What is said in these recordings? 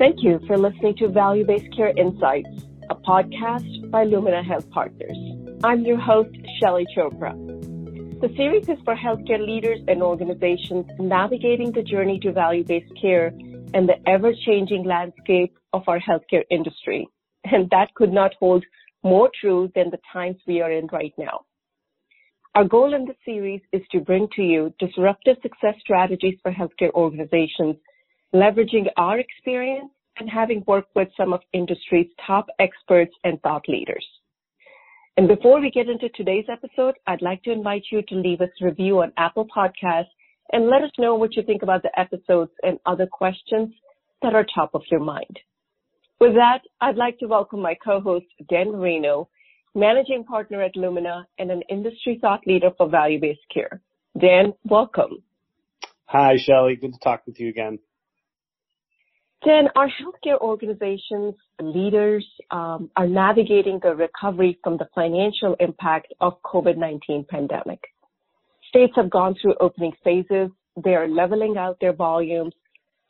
Thank you for listening to Value Based Care Insights, a podcast by Lumina Health Partners. I'm your host, Shelly Chopra. The series is for healthcare leaders and organizations navigating the journey to value based care and the ever changing landscape of our healthcare industry. And that could not hold more true than the times we are in right now. Our goal in the series is to bring to you disruptive success strategies for healthcare organizations, leveraging our experience and having worked with some of industry's top experts and thought leaders. And before we get into today's episode, I'd like to invite you to leave us a review on Apple Podcasts and let us know what you think about the episodes and other questions that are top of your mind. With that, I'd like to welcome my co-host, Dan Marino, managing partner at Lumina and an industry thought leader for value-based care. Dan, welcome. Hi, Shelly. Good to talk with you again. Dan, our healthcare organizations, leaders um, are navigating the recovery from the financial impact of COVID-19 pandemic. States have gone through opening phases. They are leveling out their volumes.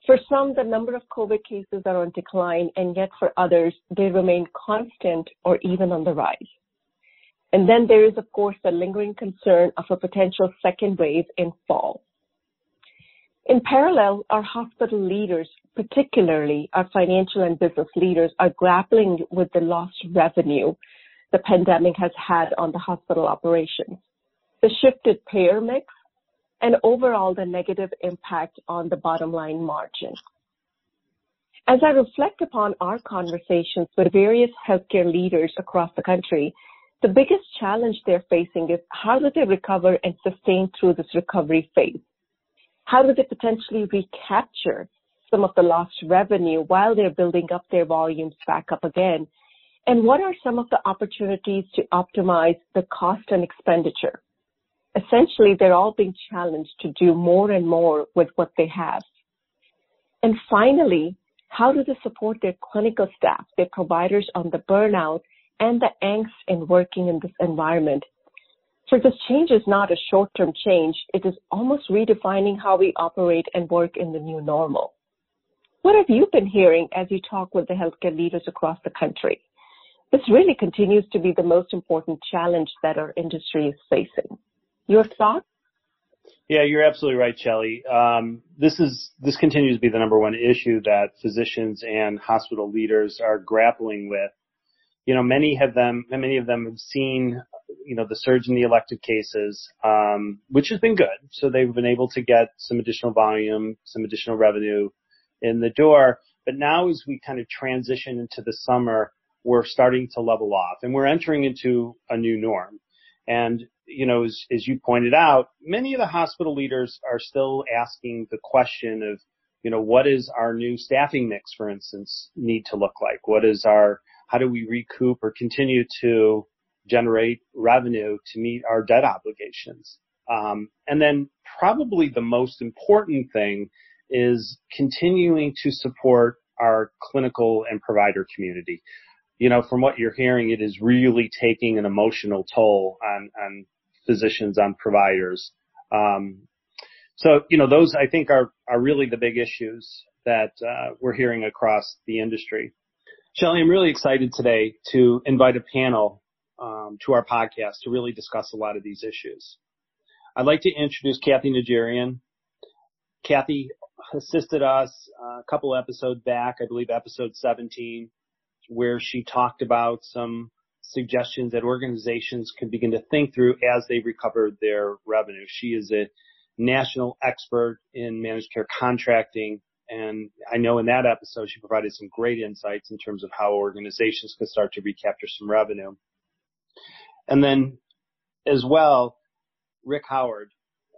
For some, the number of COVID cases are on decline, and yet for others, they remain constant or even on the rise. And then there is, of course, the lingering concern of a potential second wave in fall. In parallel, our hospital leaders, particularly our financial and business leaders, are grappling with the lost revenue the pandemic has had on the hospital operations, the shifted payer mix, and overall the negative impact on the bottom line margin. As I reflect upon our conversations with various healthcare leaders across the country, the biggest challenge they're facing is how do they recover and sustain through this recovery phase? How do they potentially recapture some of the lost revenue while they're building up their volumes back up again? And what are some of the opportunities to optimize the cost and expenditure? essentially they're all being challenged to do more and more with what they have. And finally, how do they support their clinical staff, their providers on the burnout and the angst in working in this environment? For this change is not a short-term change. It is almost redefining how we operate and work in the new normal. What have you been hearing as you talk with the healthcare leaders across the country? This really continues to be the most important challenge that our industry is facing. Your thoughts? Yeah, you're absolutely right, Shelly. Um, this is this continues to be the number one issue that physicians and hospital leaders are grappling with. You know, many have them, many of them have seen, you know, the surge in the elective cases, um, which has been good. So they've been able to get some additional volume, some additional revenue in the door. But now, as we kind of transition into the summer, we're starting to level off, and we're entering into a new norm. And you know, as, as you pointed out, many of the hospital leaders are still asking the question of, you know, what is our new staffing mix, for instance, need to look like? What is our, how do we recoup or continue to generate revenue to meet our debt obligations? Um, and then probably the most important thing is continuing to support our clinical and provider community. You know, from what you're hearing, it is really taking an emotional toll on, on physicians, on providers. Um, so, you know, those I think are, are really the big issues that uh, we're hearing across the industry. Shelly, I'm really excited today to invite a panel um, to our podcast to really discuss a lot of these issues. I'd like to introduce Kathy Najarian. Kathy assisted us a couple episodes back, I believe episode 17, where she talked about some suggestions that organizations can begin to think through as they recover their revenue. She is a national expert in managed care contracting. And I know in that episode, she provided some great insights in terms of how organizations can start to recapture some revenue. And then as well, Rick Howard.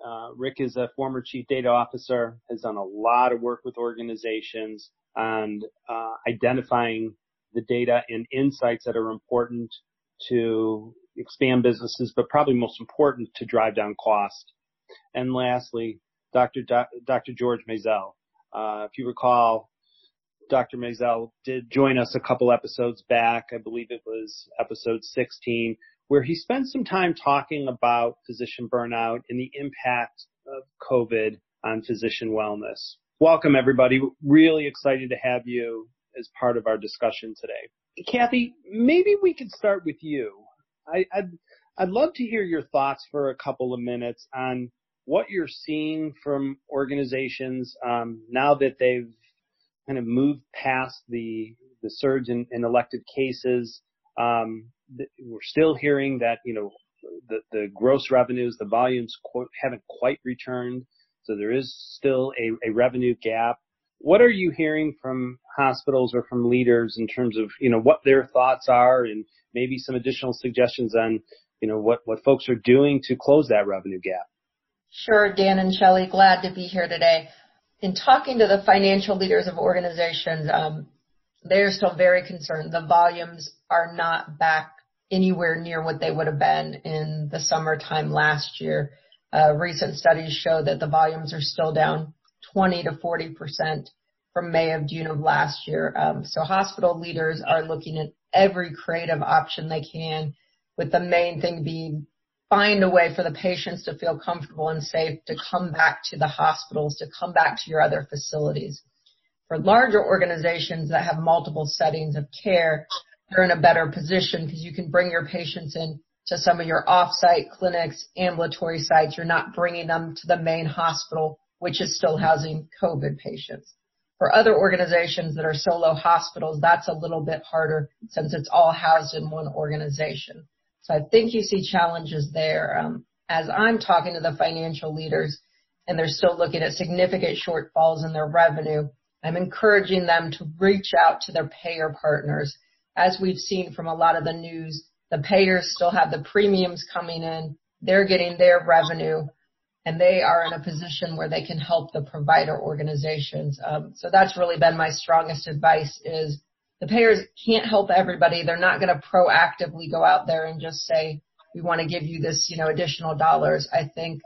Uh, Rick is a former chief data officer, has done a lot of work with organizations on uh, identifying the data and insights that are important to expand businesses, but probably most important to drive down cost. And lastly, Dr. Do- Dr. George Maisel. Uh, if you recall, Dr. Maisel did join us a couple episodes back. I believe it was episode 16, where he spent some time talking about physician burnout and the impact of COVID on physician wellness. Welcome, everybody. Really excited to have you as part of our discussion today. Kathy, maybe we could start with you. I, I'd, I'd love to hear your thoughts for a couple of minutes on what you're seeing from organizations um, now that they've kind of moved past the the surge in, in elective cases. Um, we're still hearing that you know the the gross revenues, the volumes qu- haven't quite returned, so there is still a, a revenue gap. What are you hearing from hospitals or from leaders in terms of you know what their thoughts are and maybe some additional suggestions on you know what what folks are doing to close that revenue gap? Sure, Dan and Shelly, glad to be here today. In talking to the financial leaders of organizations, um, they're still very concerned. The volumes are not back anywhere near what they would have been in the summertime last year. Uh, recent studies show that the volumes are still down 20 to 40 percent from May of June of last year. Um, so hospital leaders are looking at every creative option they can, with the main thing being find a way for the patients to feel comfortable and safe to come back to the hospitals, to come back to your other facilities. For larger organizations that have multiple settings of care, you're in a better position because you can bring your patients in to some of your off-site clinics, ambulatory sites. You're not bringing them to the main hospital, which is still housing COVID patients. For other organizations that are solo hospitals, that's a little bit harder since it's all housed in one organization. So I think you see challenges there. Um, as I'm talking to the financial leaders and they're still looking at significant shortfalls in their revenue, I'm encouraging them to reach out to their payer partners. As we've seen from a lot of the news, the payers still have the premiums coming in. They're getting their revenue and they are in a position where they can help the provider organizations. Um, so that's really been my strongest advice is the payers can't help everybody. They're not going to proactively go out there and just say, we want to give you this, you know, additional dollars. I think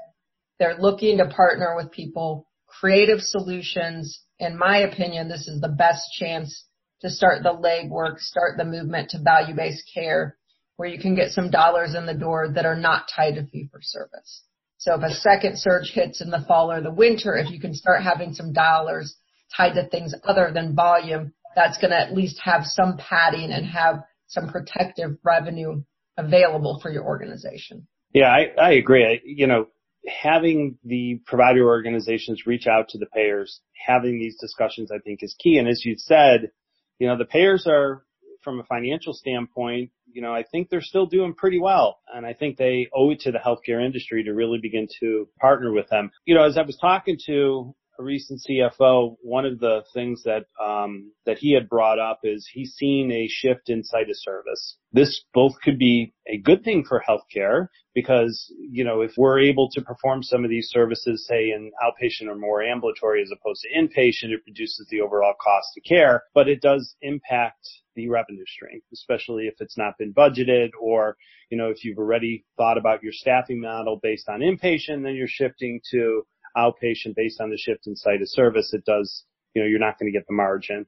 they're looking to partner with people, creative solutions. In my opinion, this is the best chance to start the legwork, start the movement to value-based care where you can get some dollars in the door that are not tied to fee for service. So if a second surge hits in the fall or the winter, if you can start having some dollars tied to things other than volume, that's going to at least have some padding and have some protective revenue available for your organization. Yeah, I, I agree. You know, having the provider organizations reach out to the payers, having these discussions, I think is key. And as you said, you know, the payers are, from a financial standpoint, you know, I think they're still doing pretty well. And I think they owe it to the healthcare industry to really begin to partner with them. You know, as I was talking to a recent CFO, one of the things that um, that he had brought up is he's seen a shift in site of service. This both could be a good thing for healthcare because you know if we're able to perform some of these services, say in outpatient or more ambulatory as opposed to inpatient, it reduces the overall cost of care, but it does impact the revenue stream, especially if it's not been budgeted or, you know, if you've already thought about your staffing model based on inpatient, then you're shifting to outpatient based on the shift in site of service, it does, you know, you're not going to get the margin.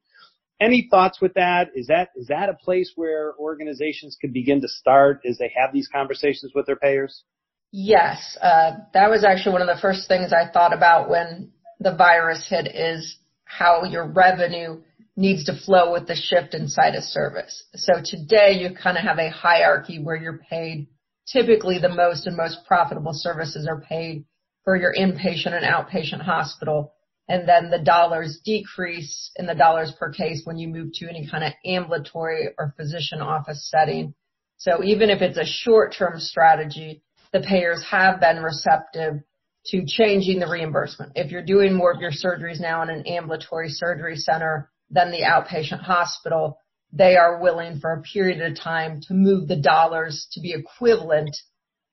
Any thoughts with that? Is that is that a place where organizations could begin to start as they have these conversations with their payers? Yes, uh, that was actually one of the first things I thought about when the virus hit is how your revenue needs to flow with the shift in site of service. So today you kind of have a hierarchy where you're paid typically the most and most profitable services are paid for your inpatient and outpatient hospital. And then the dollars decrease in the dollars per case when you move to any kind of ambulatory or physician office setting. So even if it's a short-term strategy, the payers have been receptive to changing the reimbursement. If you're doing more of your surgeries now in an ambulatory surgery center than the outpatient hospital, they are willing for a period of time to move the dollars to be equivalent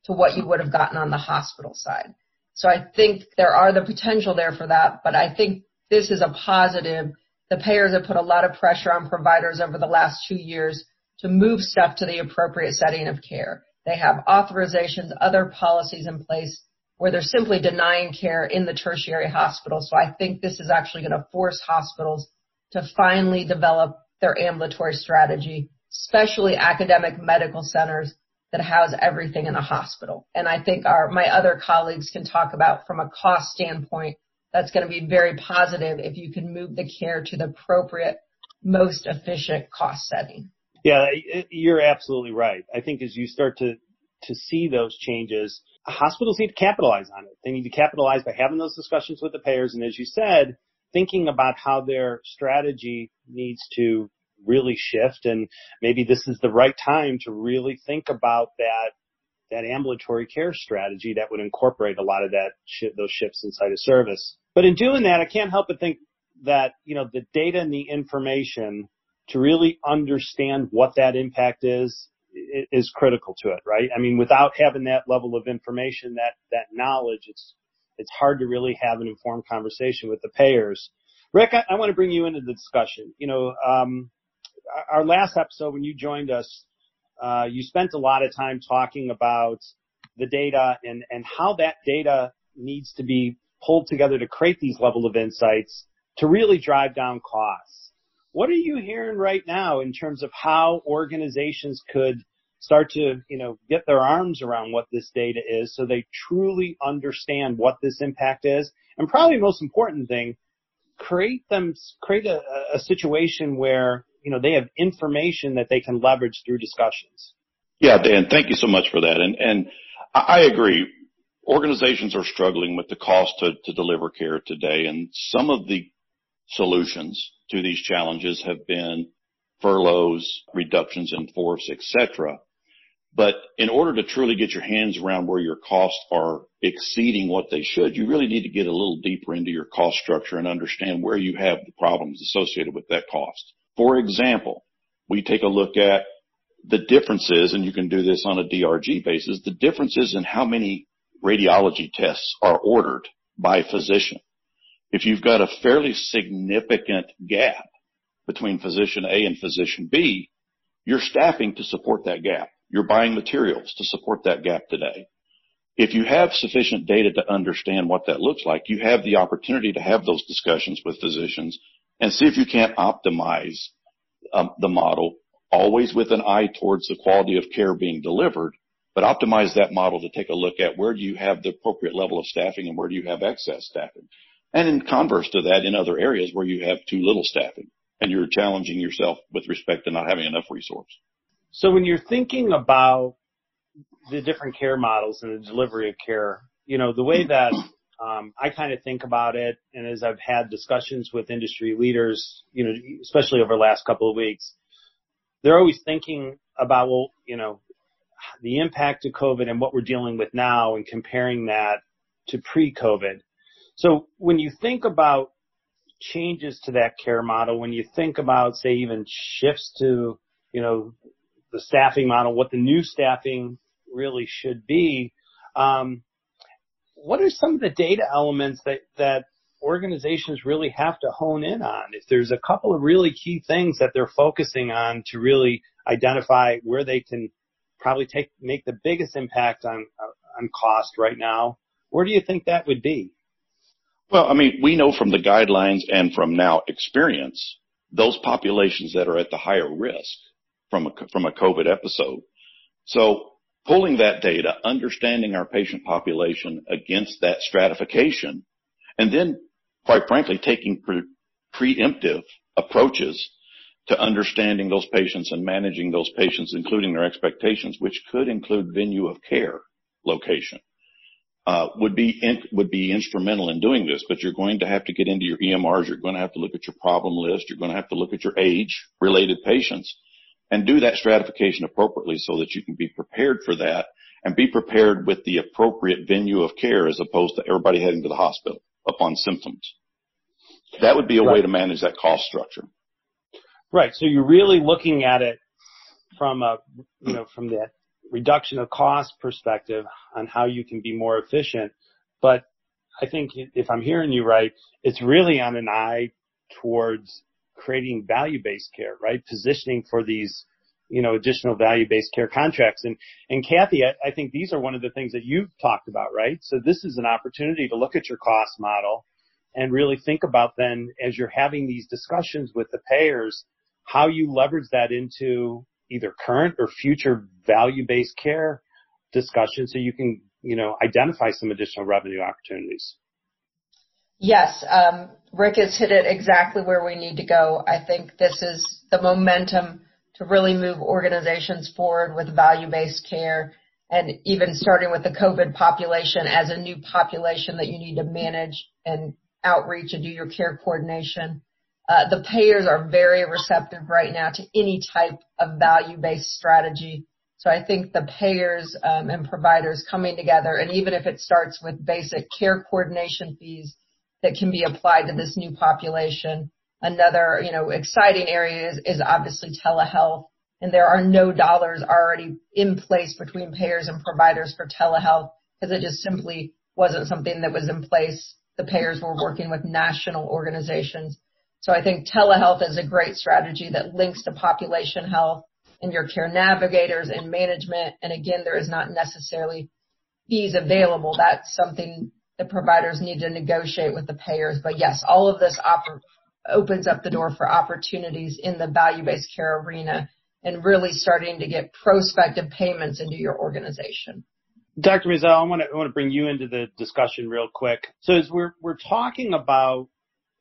to what you would have gotten on the hospital side. So I think there are the potential there for that, but I think this is a positive. The payers have put a lot of pressure on providers over the last two years to move stuff to the appropriate setting of care. They have authorizations, other policies in place where they're simply denying care in the tertiary hospital. So I think this is actually going to force hospitals to finally develop their ambulatory strategy, especially academic medical centers that house everything in a hospital. And I think our, my other colleagues can talk about from a cost standpoint, that's going to be very positive if you can move the care to the appropriate, most efficient cost setting. Yeah, you're absolutely right. I think as you start to to see those changes, hospitals need to capitalize on it. They need to capitalize by having those discussions with the payers, and as you said, thinking about how their strategy needs to really shift, and maybe this is the right time to really think about that that ambulatory care strategy that would incorporate a lot of that those shifts inside of service. But in doing that, I can't help but think that, you know, the data and the information to really understand what that impact is, is critical to it, right? I mean, without having that level of information, that, that knowledge, it's, it's hard to really have an informed conversation with the payers. Rick, I, I want to bring you into the discussion. You know, um, our last episode when you joined us, uh, you spent a lot of time talking about the data and, and how that data needs to be pulled together to create these level of insights to really drive down costs. What are you hearing right now in terms of how organizations could start to, you know, get their arms around what this data is so they truly understand what this impact is? And probably most important thing, create them, create a, a situation where, you know, they have information that they can leverage through discussions. Yeah, Dan, thank you so much for that. And, and I agree organizations are struggling with the cost to, to deliver care today, and some of the solutions to these challenges have been furloughs, reductions in force, etc. But in order to truly get your hands around where your costs are exceeding what they should, you really need to get a little deeper into your cost structure and understand where you have the problems associated with that cost. For example, we take a look at the differences, and you can do this on a DRG basis, the differences in how many radiology tests are ordered by physician. If you've got a fairly significant gap between physician A and physician B, you're staffing to support that gap. You're buying materials to support that gap today. If you have sufficient data to understand what that looks like, you have the opportunity to have those discussions with physicians and see if you can't optimize um, the model, always with an eye towards the quality of care being delivered, but optimize that model to take a look at where do you have the appropriate level of staffing and where do you have excess staffing. And in converse to that, in other areas where you have too little staffing and you're challenging yourself with respect to not having enough resource. So when you're thinking about the different care models and the delivery of care, you know, the way that um, I kind of think about it, and as I've had discussions with industry leaders, you know, especially over the last couple of weeks, they're always thinking about, well, you know, the impact of COVID and what we're dealing with now and comparing that to pre-COVID. So when you think about changes to that care model, when you think about, say, even shifts to, you know, the staffing model, what the new staffing really should be, um, what are some of the data elements that, that organizations really have to hone in on? If there's a couple of really key things that they're focusing on to really identify where they can probably take make the biggest impact on on cost right now. Where do you think that would be? Well, I mean, we know from the guidelines and from now experience, those populations that are at the higher risk from a, from a COVID episode. So pulling that data, understanding our patient population against that stratification, and then quite frankly, taking pre- preemptive approaches to understanding those patients and managing those patients, including their expectations, which could include venue of care location, uh, would be in, would be instrumental in doing this. But you're going to have to get into your EMRs. You're going to have to look at your problem list. You're going to have to look at your age-related patients and do that stratification appropriately so that you can be prepared for that and be prepared with the appropriate venue of care as opposed to everybody heading to the hospital upon symptoms. That would be a right. way to manage that cost structure. Right. So you're really looking at it from a, you know, from that reduction of cost perspective on how you can be more efficient. But I think if I'm hearing you right, it's really on an eye towards creating value-based care, right? Positioning for these, you know, additional value-based care contracts. And, and Kathy, I, I think these are one of the things that you've talked about, right? So this is an opportunity to look at your cost model and really think about then as you're having these discussions with the payers, how you leverage that into either current or future value-based care discussions so you can, you know, identify some additional revenue opportunities. Yes, um, Rick has hit it exactly where we need to go. I think this is the momentum to really move organizations forward with value-based care and even starting with the COVID population as a new population that you need to manage and outreach and do your care coordination. Uh, the payers are very receptive right now to any type of value-based strategy. So I think the payers um, and providers coming together, and even if it starts with basic care coordination fees that can be applied to this new population. Another, you know, exciting area is, is obviously telehealth, and there are no dollars already in place between payers and providers for telehealth because it just simply wasn't something that was in place. The payers were working with national organizations. So I think telehealth is a great strategy that links to population health and your care navigators and management. And again, there is not necessarily fees available. That's something the providers need to negotiate with the payers. But yes, all of this opens up the door for opportunities in the value-based care arena and really starting to get prospective payments into your organization. Dr. Maisel, I want to, I want to bring you into the discussion real quick. So as we're, we're talking about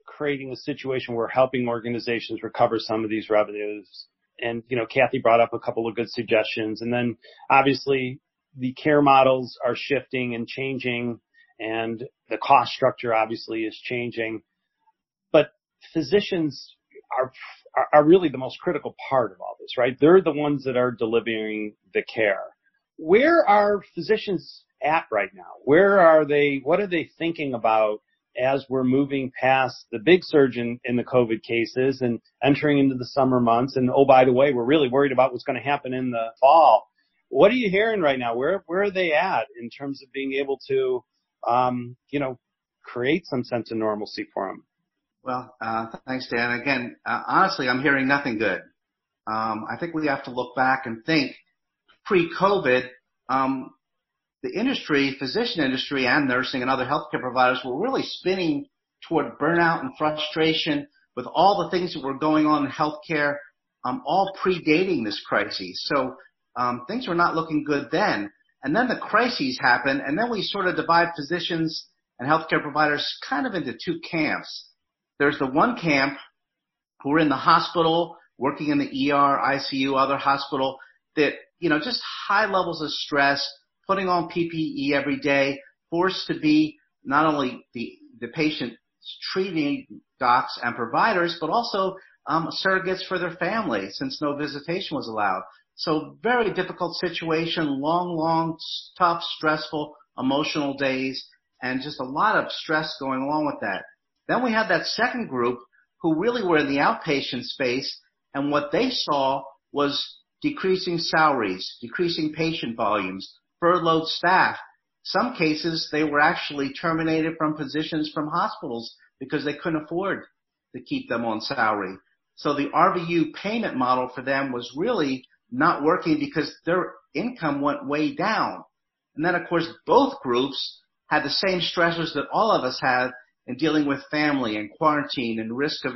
creating a situation where helping organizations recover some of these revenues, and, you know, Kathy brought up a couple of good suggestions, and then obviously the care models are shifting and changing and the cost structure obviously is changing. But physicians are are really the most critical part of all this, right? They're the ones that are delivering the care. Where are physicians at right now? Where are they? What are they thinking about as we're moving past the big surge in, in the COVID cases and entering into the summer months? And oh, by the way, we're really worried about what's going to happen in the fall. What are you hearing right now? Where where are they at in terms of being able to um, you know, create some sense of normalcy for them. Well, uh, thanks, Dan. Again, uh, honestly, I'm hearing nothing good. Um, I think we have to look back and think pre-COVID, um, the industry, physician industry and nursing and other healthcare providers were really spinning toward burnout and frustration with all the things that were going on in healthcare, um, all predating this crisis. So, um, things were not looking good then. And then the crises happen, and then we sort of divide physicians and healthcare providers kind of into two camps. There's the one camp who are in the hospital, working in the ER, ICU, other hospital, that, you know, just high levels of stress, putting on PPE every day, forced to be not only the, the patient treating docs and providers, but also um, surrogates for their family since no visitation was allowed. So very difficult situation, long, long, tough, stressful, emotional days, and just a lot of stress going along with that. Then we had that second group who really were in the outpatient space, and what they saw was decreasing salaries, decreasing patient volumes, furloughed staff. Some cases, they were actually terminated from positions from hospitals because they couldn't afford to keep them on salary. So the RVU payment model for them was really not working because their income went way down. And then of course both groups had the same stressors that all of us had in dealing with family and quarantine and risk of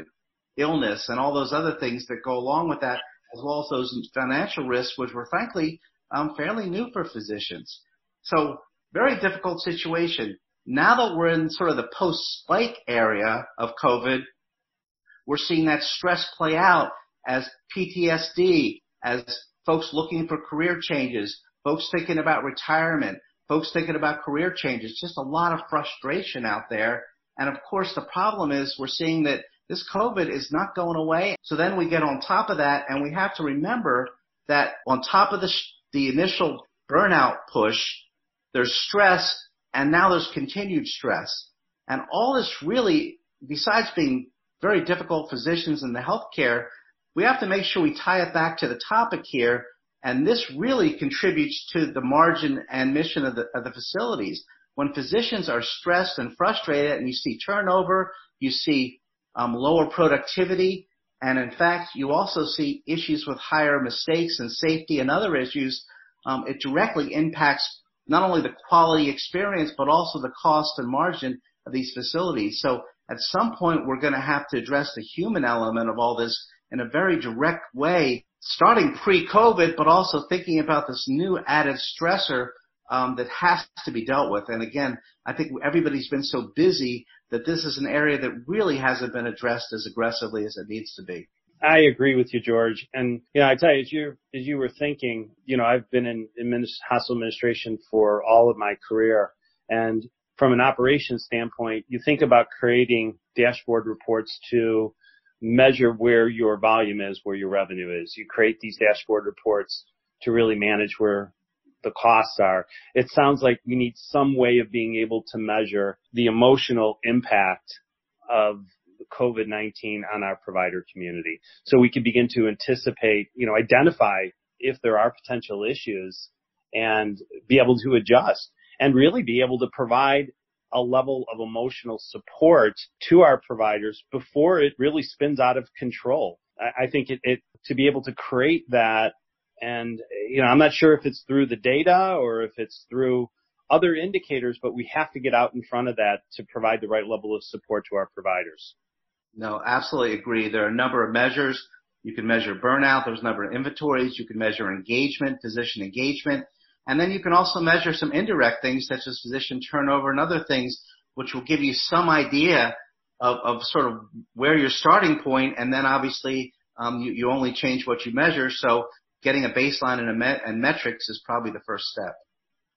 illness and all those other things that go along with that, as well as those financial risks, which were frankly um, fairly new for physicians. So very difficult situation. Now that we're in sort of the post-spike area of COVID, we're seeing that stress play out as PTSD, as folks looking for career changes, folks thinking about retirement, folks thinking about career changes, just a lot of frustration out there. And of course, the problem is we're seeing that this COVID is not going away. So then we get on top of that and we have to remember that on top of the, the initial burnout push, there's stress and now there's continued stress. And all this really, besides being very difficult physicians in the healthcare, we have to make sure we tie it back to the topic here. And this really contributes to the margin and mission of the, of the facilities. When physicians are stressed and frustrated and you see turnover, you see um, lower productivity, and in fact, you also see issues with higher mistakes and safety and other issues. Um, it directly impacts not only the quality experience, but also the cost and margin of these facilities. So at some point, we're going to have to address the human element of all this in a very direct way, starting pre-COVID, but also thinking about this new added stressor um, that has to be dealt with. And again, I think everybody's been so busy that this is an area that really hasn't been addressed as aggressively as it needs to be. I agree with you, George. And you know, I tell you, as you as you were thinking, you know, I've been in administ- hospital administration for all of my career, and from an operations standpoint, you think about creating dashboard reports to measure where your volume is, where your revenue is. You create these dashboard reports to really manage where the costs are. It sounds like we need some way of being able to measure the emotional impact of COVID-19 on our provider community. So we can begin to anticipate, you know, identify if there are potential issues and be able to adjust and really be able to provide a level of emotional support to our providers before it really spins out of control. I, I think it, it, to be able to create that and, you know, I'm not sure if it's through the data or if it's through other indicators, but we have to get out in front of that to provide the right level of support to our providers. No, absolutely agree. There are a number of measures. You can measure burnout. There's a number of inventories. You can measure engagement, physician engagement. And then you can also measure some indirect things such as physician turnover and other things, which will give you some idea of, of sort of where your starting point. And then obviously, um, you, you only change what you measure. So getting a baseline and, a met- and metrics is probably the first step.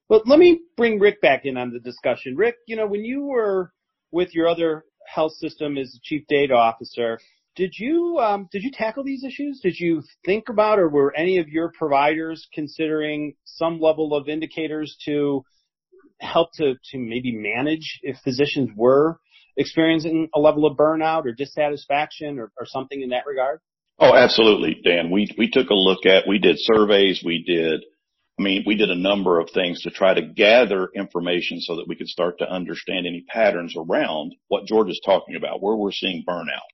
But let me bring Rick back in on the discussion. Rick, you know, when you were with your other health system as chief data officer, did you um, did you tackle these issues? Did you think about, or were any of your providers considering some level of indicators to help to to maybe manage if physicians were experiencing a level of burnout or dissatisfaction or, or something in that regard? Oh, absolutely, Dan. We we took a look at, we did surveys, we did, I mean, we did a number of things to try to gather information so that we could start to understand any patterns around what George is talking about, where we're seeing burnout.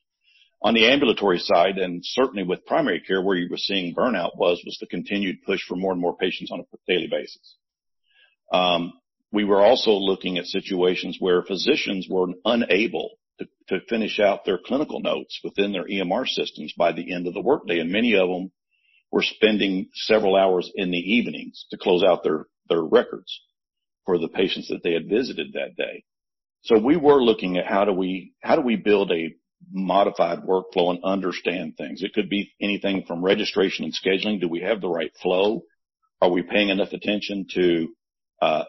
On the ambulatory side, and certainly with primary care, where you were seeing burnout was was the continued push for more and more patients on a daily basis. Um, we were also looking at situations where physicians were unable to, to finish out their clinical notes within their EMR systems by the end of the workday. And many of them were spending several hours in the evenings to close out their, their records for the patients that they had visited that day. So we were looking at how do we, how do we build a modified workflow and understand things? It could be anything from registration and scheduling. Do we have the right flow? Are we paying enough attention to, uh,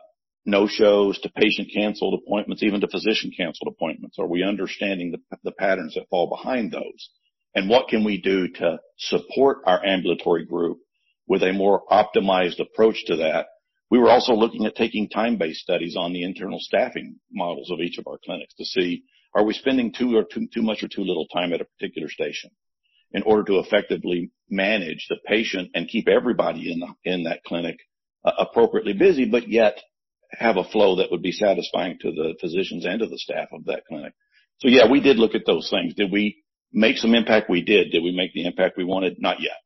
no-shows to patient canceled appointments, even to physician canceled appointments? Are we understanding the, the patterns that fall behind those? And what can we do to support our ambulatory group with a more optimized approach to that? We were also looking at taking time-based studies on the internal staffing models of each of our clinics to see, are we spending too or too, too much or too little time at a particular station in order to effectively manage the patient and keep everybody in the, in that clinic uh, appropriately busy, but yet have a flow that would be satisfying to the physicians and to the staff of that clinic. So yeah, we did look at those things. Did we make some impact? We did. Did we make the impact we wanted? Not yet.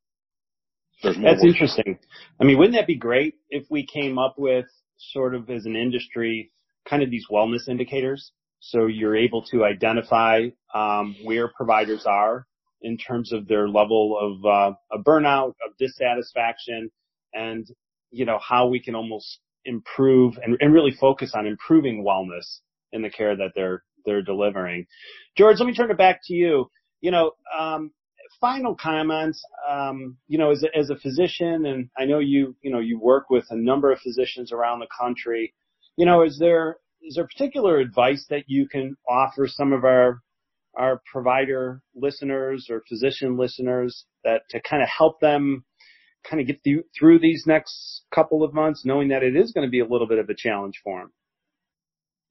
There's more That's interesting. I mean, wouldn't that be great if we came up with sort of as an industry, kind of these wellness indicators? So you're able to identify um, where providers are in terms of their level of, uh, of burnout, of dissatisfaction, and you know how we can almost improve and, and really focus on improving wellness in the care that they're they're delivering. George, let me turn it back to you. You know, um, final comments. Um, you know, as a, as a physician, and I know you you know you work with a number of physicians around the country. You know, is there is there particular advice that you can offer some of our our provider listeners or physician listeners that to kind of help them kind of get through, these next couple of months, knowing that it is going to be a little bit of a challenge for them?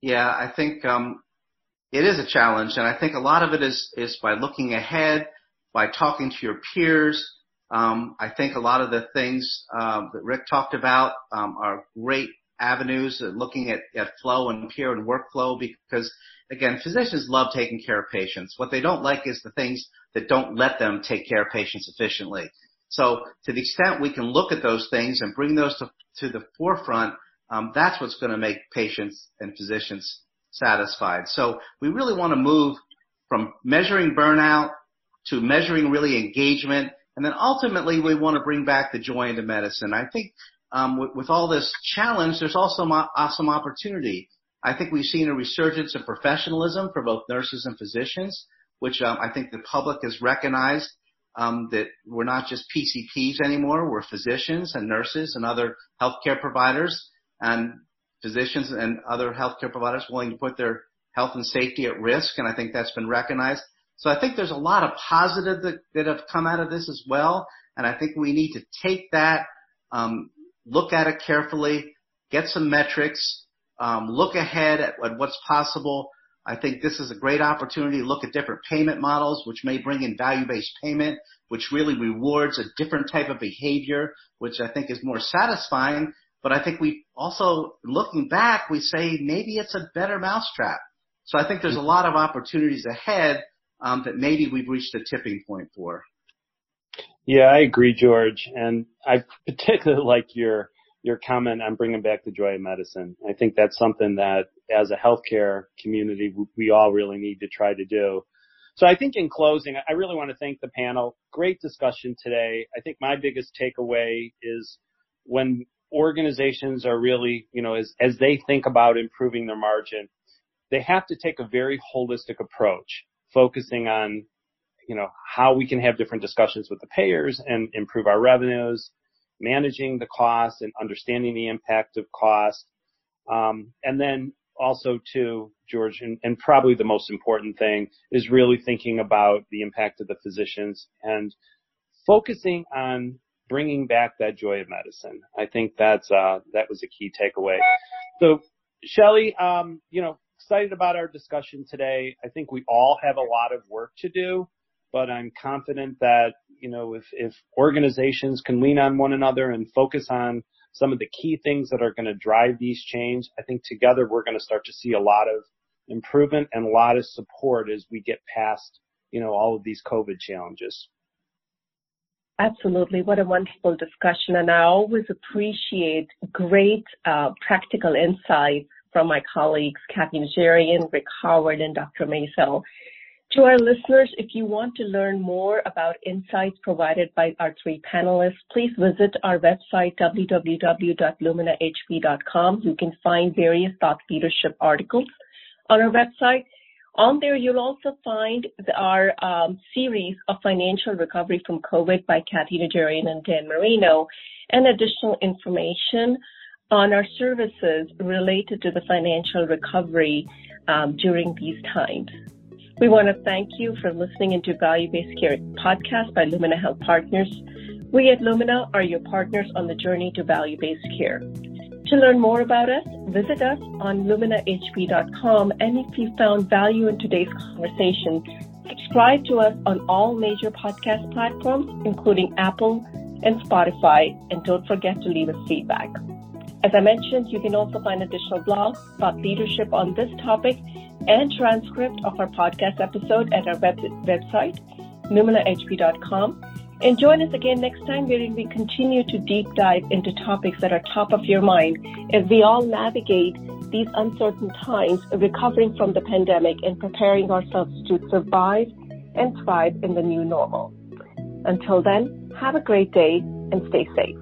Yeah, I think um, it is a challenge, and I think a lot of it is is by looking ahead, by talking to your peers. Um, I think a lot of the things uh, that Rick talked about um, are great avenues, looking at, at flow and peer and workflow because again, physicians love taking care of patients. What they don't like is the things that don't let them take care of patients efficiently. So to the extent we can look at those things and bring those to, to the forefront, um, that's what's going to make patients and physicians satisfied. So we really want to move from measuring burnout to measuring really engagement. And then ultimately we want to bring back the joy into medicine. I think um, with, with, all this challenge, there's also mo- uh, some opportunity. I think we've seen a resurgence of professionalism for both nurses and physicians, which um, I think the public has recognized um, that we're not just PCPs anymore. We're physicians and nurses and other healthcare providers and physicians and other healthcare providers willing to put their health and safety at risk. And I think that's been recognized. So I think there's a lot of positive that, that have come out of this as well. And I think we need to take that, um, look at it carefully, get some metrics, um, look ahead at, at what's possible. I think this is a great opportunity to look at different payment models, which may bring in value-based payment, which really rewards a different type of behavior, which I think is more satisfying. But I think we also, looking back, we say maybe it's a better mousetrap. So I think there's a lot of opportunities ahead um, that maybe we've reached a tipping point for. Yeah, I agree, George, and I particularly like your your comment on bringing back the joy of medicine. I think that's something that as a healthcare community, we all really need to try to do. So I think in closing, I really want to thank the panel. Great discussion today. I think my biggest takeaway is when organizations are really, you know, as, as they think about improving their margin, they have to take a very holistic approach, focusing on, you know, how we can have different discussions with the payers and improve our revenues, managing the cost and understanding the impact of cost. Um, and then also too, George, and, and, probably the most important thing is really thinking about the impact of the physicians and focusing on bringing back that joy of medicine. I think that's uh, that was a key takeaway. So, Shelly, um, you know, excited about our discussion today. I think we all have a lot of work to do, but I'm confident that you know, if, if organizations can lean on one another and focus on some of the key things that are going to drive these change, I think together we're going to start to see a lot of improvement and a lot of support as we get past, you know, all of these COVID challenges. Absolutely. What a wonderful discussion. And I always appreciate great uh, practical insight from my colleagues, Kathy Najarian, Rick Howard, and Dr. Maisel. To our listeners, if you want to learn more about insights provided by our three panelists, please visit our website, www.luminahp.com. You can find various thought leadership articles on our website. On there, you'll also find our um, series of financial recovery from COVID by Kathy Najarian and Dan Marino, and additional information on our services related to the financial recovery um, during these times. We want to thank you for listening into Value Based Care podcast by Lumina Health Partners. We at Lumina are your partners on the journey to value based care. To learn more about us, visit us on luminahp.com. And if you found value in today's conversation, subscribe to us on all major podcast platforms, including Apple and Spotify. And don't forget to leave us feedback. As I mentioned, you can also find additional blogs about leadership on this topic and transcript of our podcast episode at our web- website, luminahp.com. And join us again next time wherein we continue to deep dive into topics that are top of your mind as we all navigate these uncertain times, recovering from the pandemic and preparing ourselves to survive and thrive in the new normal. Until then, have a great day and stay safe.